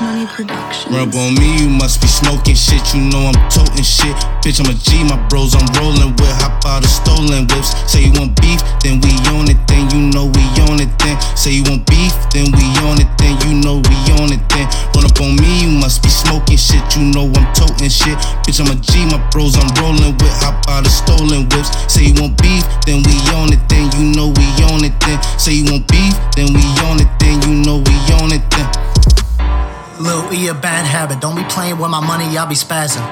Money Productions. Rub on me, you must be smoking shit. You know I'm toting shit. Bitch, I'm a G, my bros, I'm rolling with. Hop out of stolen whips. Say you want beef, then we on it, then you know we on it, then. Say you want beef, then we on it, then you know we on it, then. Run up on me, you must be smoking shit. You know I'm toting shit. Bitch, I'm a G, my bros, I'm rolling with. Hop out of stolen whips. Say you want beef, then we on it, then you know we on it, then. Say you want beef, bad habit. Don't be playing with my money, I'll be spazzing.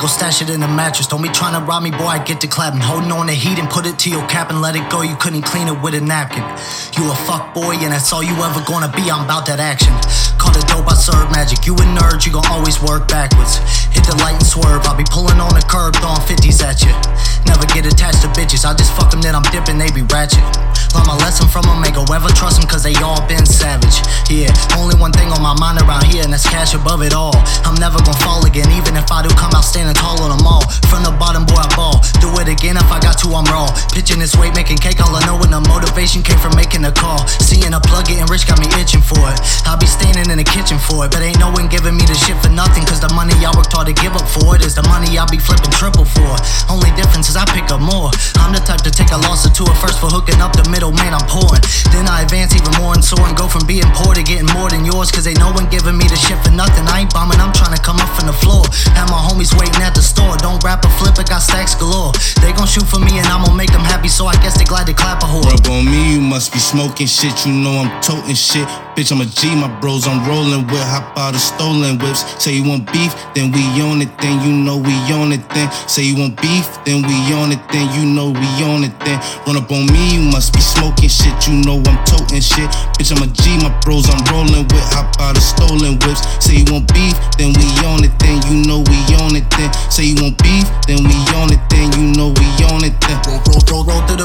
Go stash it in the mattress. Don't be trying to rob me, boy. I get to clapping. Holding on the heat and put it to your cap and let it go. You couldn't clean it with a napkin. You a fuck boy, and that's all you ever gonna be. I'm about that action. Call it dope, I serve magic. You a nerd, you gon' always work backwards. Hit the light and swerve. I'll be pulling on the curb, throwing 50s at you. Never get attached to bitches. I just fuck them, then I'm dipping, they be ratchet. Learn my lesson from them, ain't ever trust them, cause they all been savage. Yeah, only one thing on my mind around here, and that's cash above it all. I'm never gonna fall again, I'm. Pitching this weight, making cake, all I know when the motivation came from making a call. Seeing a plug getting rich got me itching for it. I'll be standing in the kitchen for it, but ain't no one giving me the shit for nothing, cause the money I worked hard to give up for it is the money I'll be flipping triple for. Only difference is I pick up more. I'm the type to take a loss or two at first for hooking up the middle, man, I'm pouring. Then I advance even more and soar and go from being poor to getting more than yours, cause ain't no one giving me the shit for nothing. So I guess they glad to clap a whore. Rub on me, you must be smoking shit. You know I'm toting shit. Bitch, I'm a G, my bros, I'm rolling with. Hop out of stolen whips. Say you want beef, then we on it, then you know we on it, then. Say you want beef, then we on it, then you know we on it, then. Run up on me, you must be smoking shit. You know I'm toting shit. Bitch, I'm a G, my bros, I'm rolling with. Hop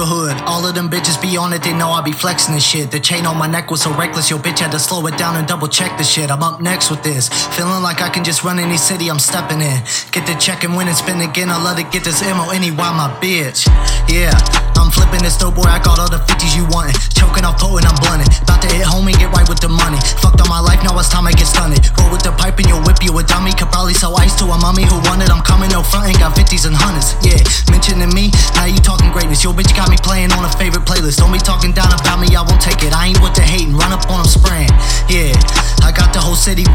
All of them bitches be on it, they know I be flexing this shit. The chain on my neck was so reckless, yo bitch had to slow it down and double check the shit. I'm up next with this. Feeling like I can just run any city, I'm stepping in. Get the check and win and spin again. I let it get this ammo anyway, my bitch. Yeah, I'm flipping this dope boy, I got all the 50s you wantin'. Choking off potent, I'm blunted. About to hit home and get right with the money. Fucked all my life, now it's time I get stunted. Roll with the pipe and you'll whip you a dummy. Could probably sell ice to a mummy who wanted. I'm coming, no front frontin', got 50s and hundreds. Yeah,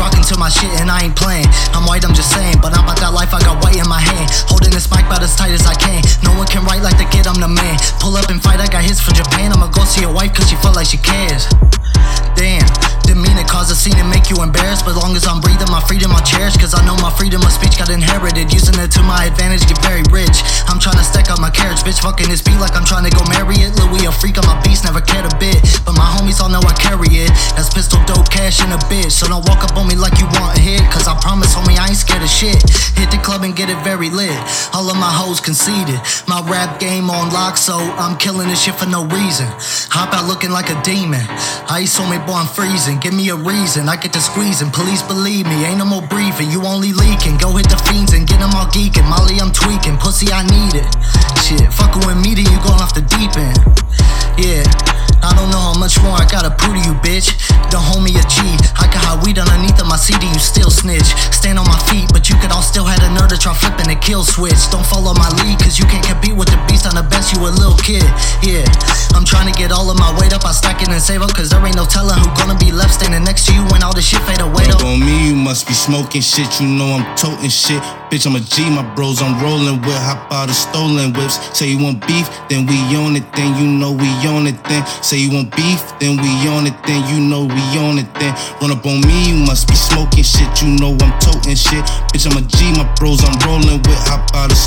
rocking to my shit and I ain't playing. I'm white, I'm just saying, but I'm about that life, I got white in my hand. Holding this mic about as tight as I can. No one can write like the kid, I'm the man. Pull up and fight, I got hits from Japan. I'ma go see your wife cause she felt like she cares. Damn, didn't mean to cause a scene and make you embarrassed. But long as I'm breathing, my freedom I cherish. Cause I know my freedom of speech got inherited. Using it to my advantage, get very to stack up my carriage, bitch. Fucking this beat like I'm trying to go marry it. Louis, a freak, I'm a beast, never cared a bit. But my homies all know I carry it. That's pistol dope, cash in a bitch. So don't walk up on me like you want a hit. Cause I promise, homie, I ain't scared of shit. Hit the club and get it very lit. All of my hoes conceited. My rap game on lock, so I'm killing this shit for no reason. Hop out looking like a demon. Ice on me, boy, I'm freezing. Give me a reason, I get to squeezing. Police believe me, ain't no more breathing. You only leaking. Go hit the fiends and get them all geeking. Molly, I'm tweaking. Pussy, I need it. Shit, fucking with me, then you going off the deep end. Yeah. I don't know how much more I gotta prove to you, bitch. Don't hold me a G. I can hide weed underneath of my CD, you still snitch. Stand on my feet, but you could all still had a nerve to try flipping the kill switch. Don't follow my lead, cause you can't compete with the beast on the bench, you a little kid. Yeah, trying to get all of my weight up. I stack it and save up, cause there ain't no telling who gonna be left standing next to you when all the shit fade away. Though. on me, you must be smoking shit. You know I'm toting shit. Bitch, I'm a G, my bros, I'm rolling with. Hop out of stolen whips. Say you want beef, then we on it, then you know we on it, then. Say you want beef, then we on it, then you know we on it, then. Run up on me, you must be smoking shit. You know I'm toting shit. Bitch, I'm a G, my bros, I'm rolling with. Hop out of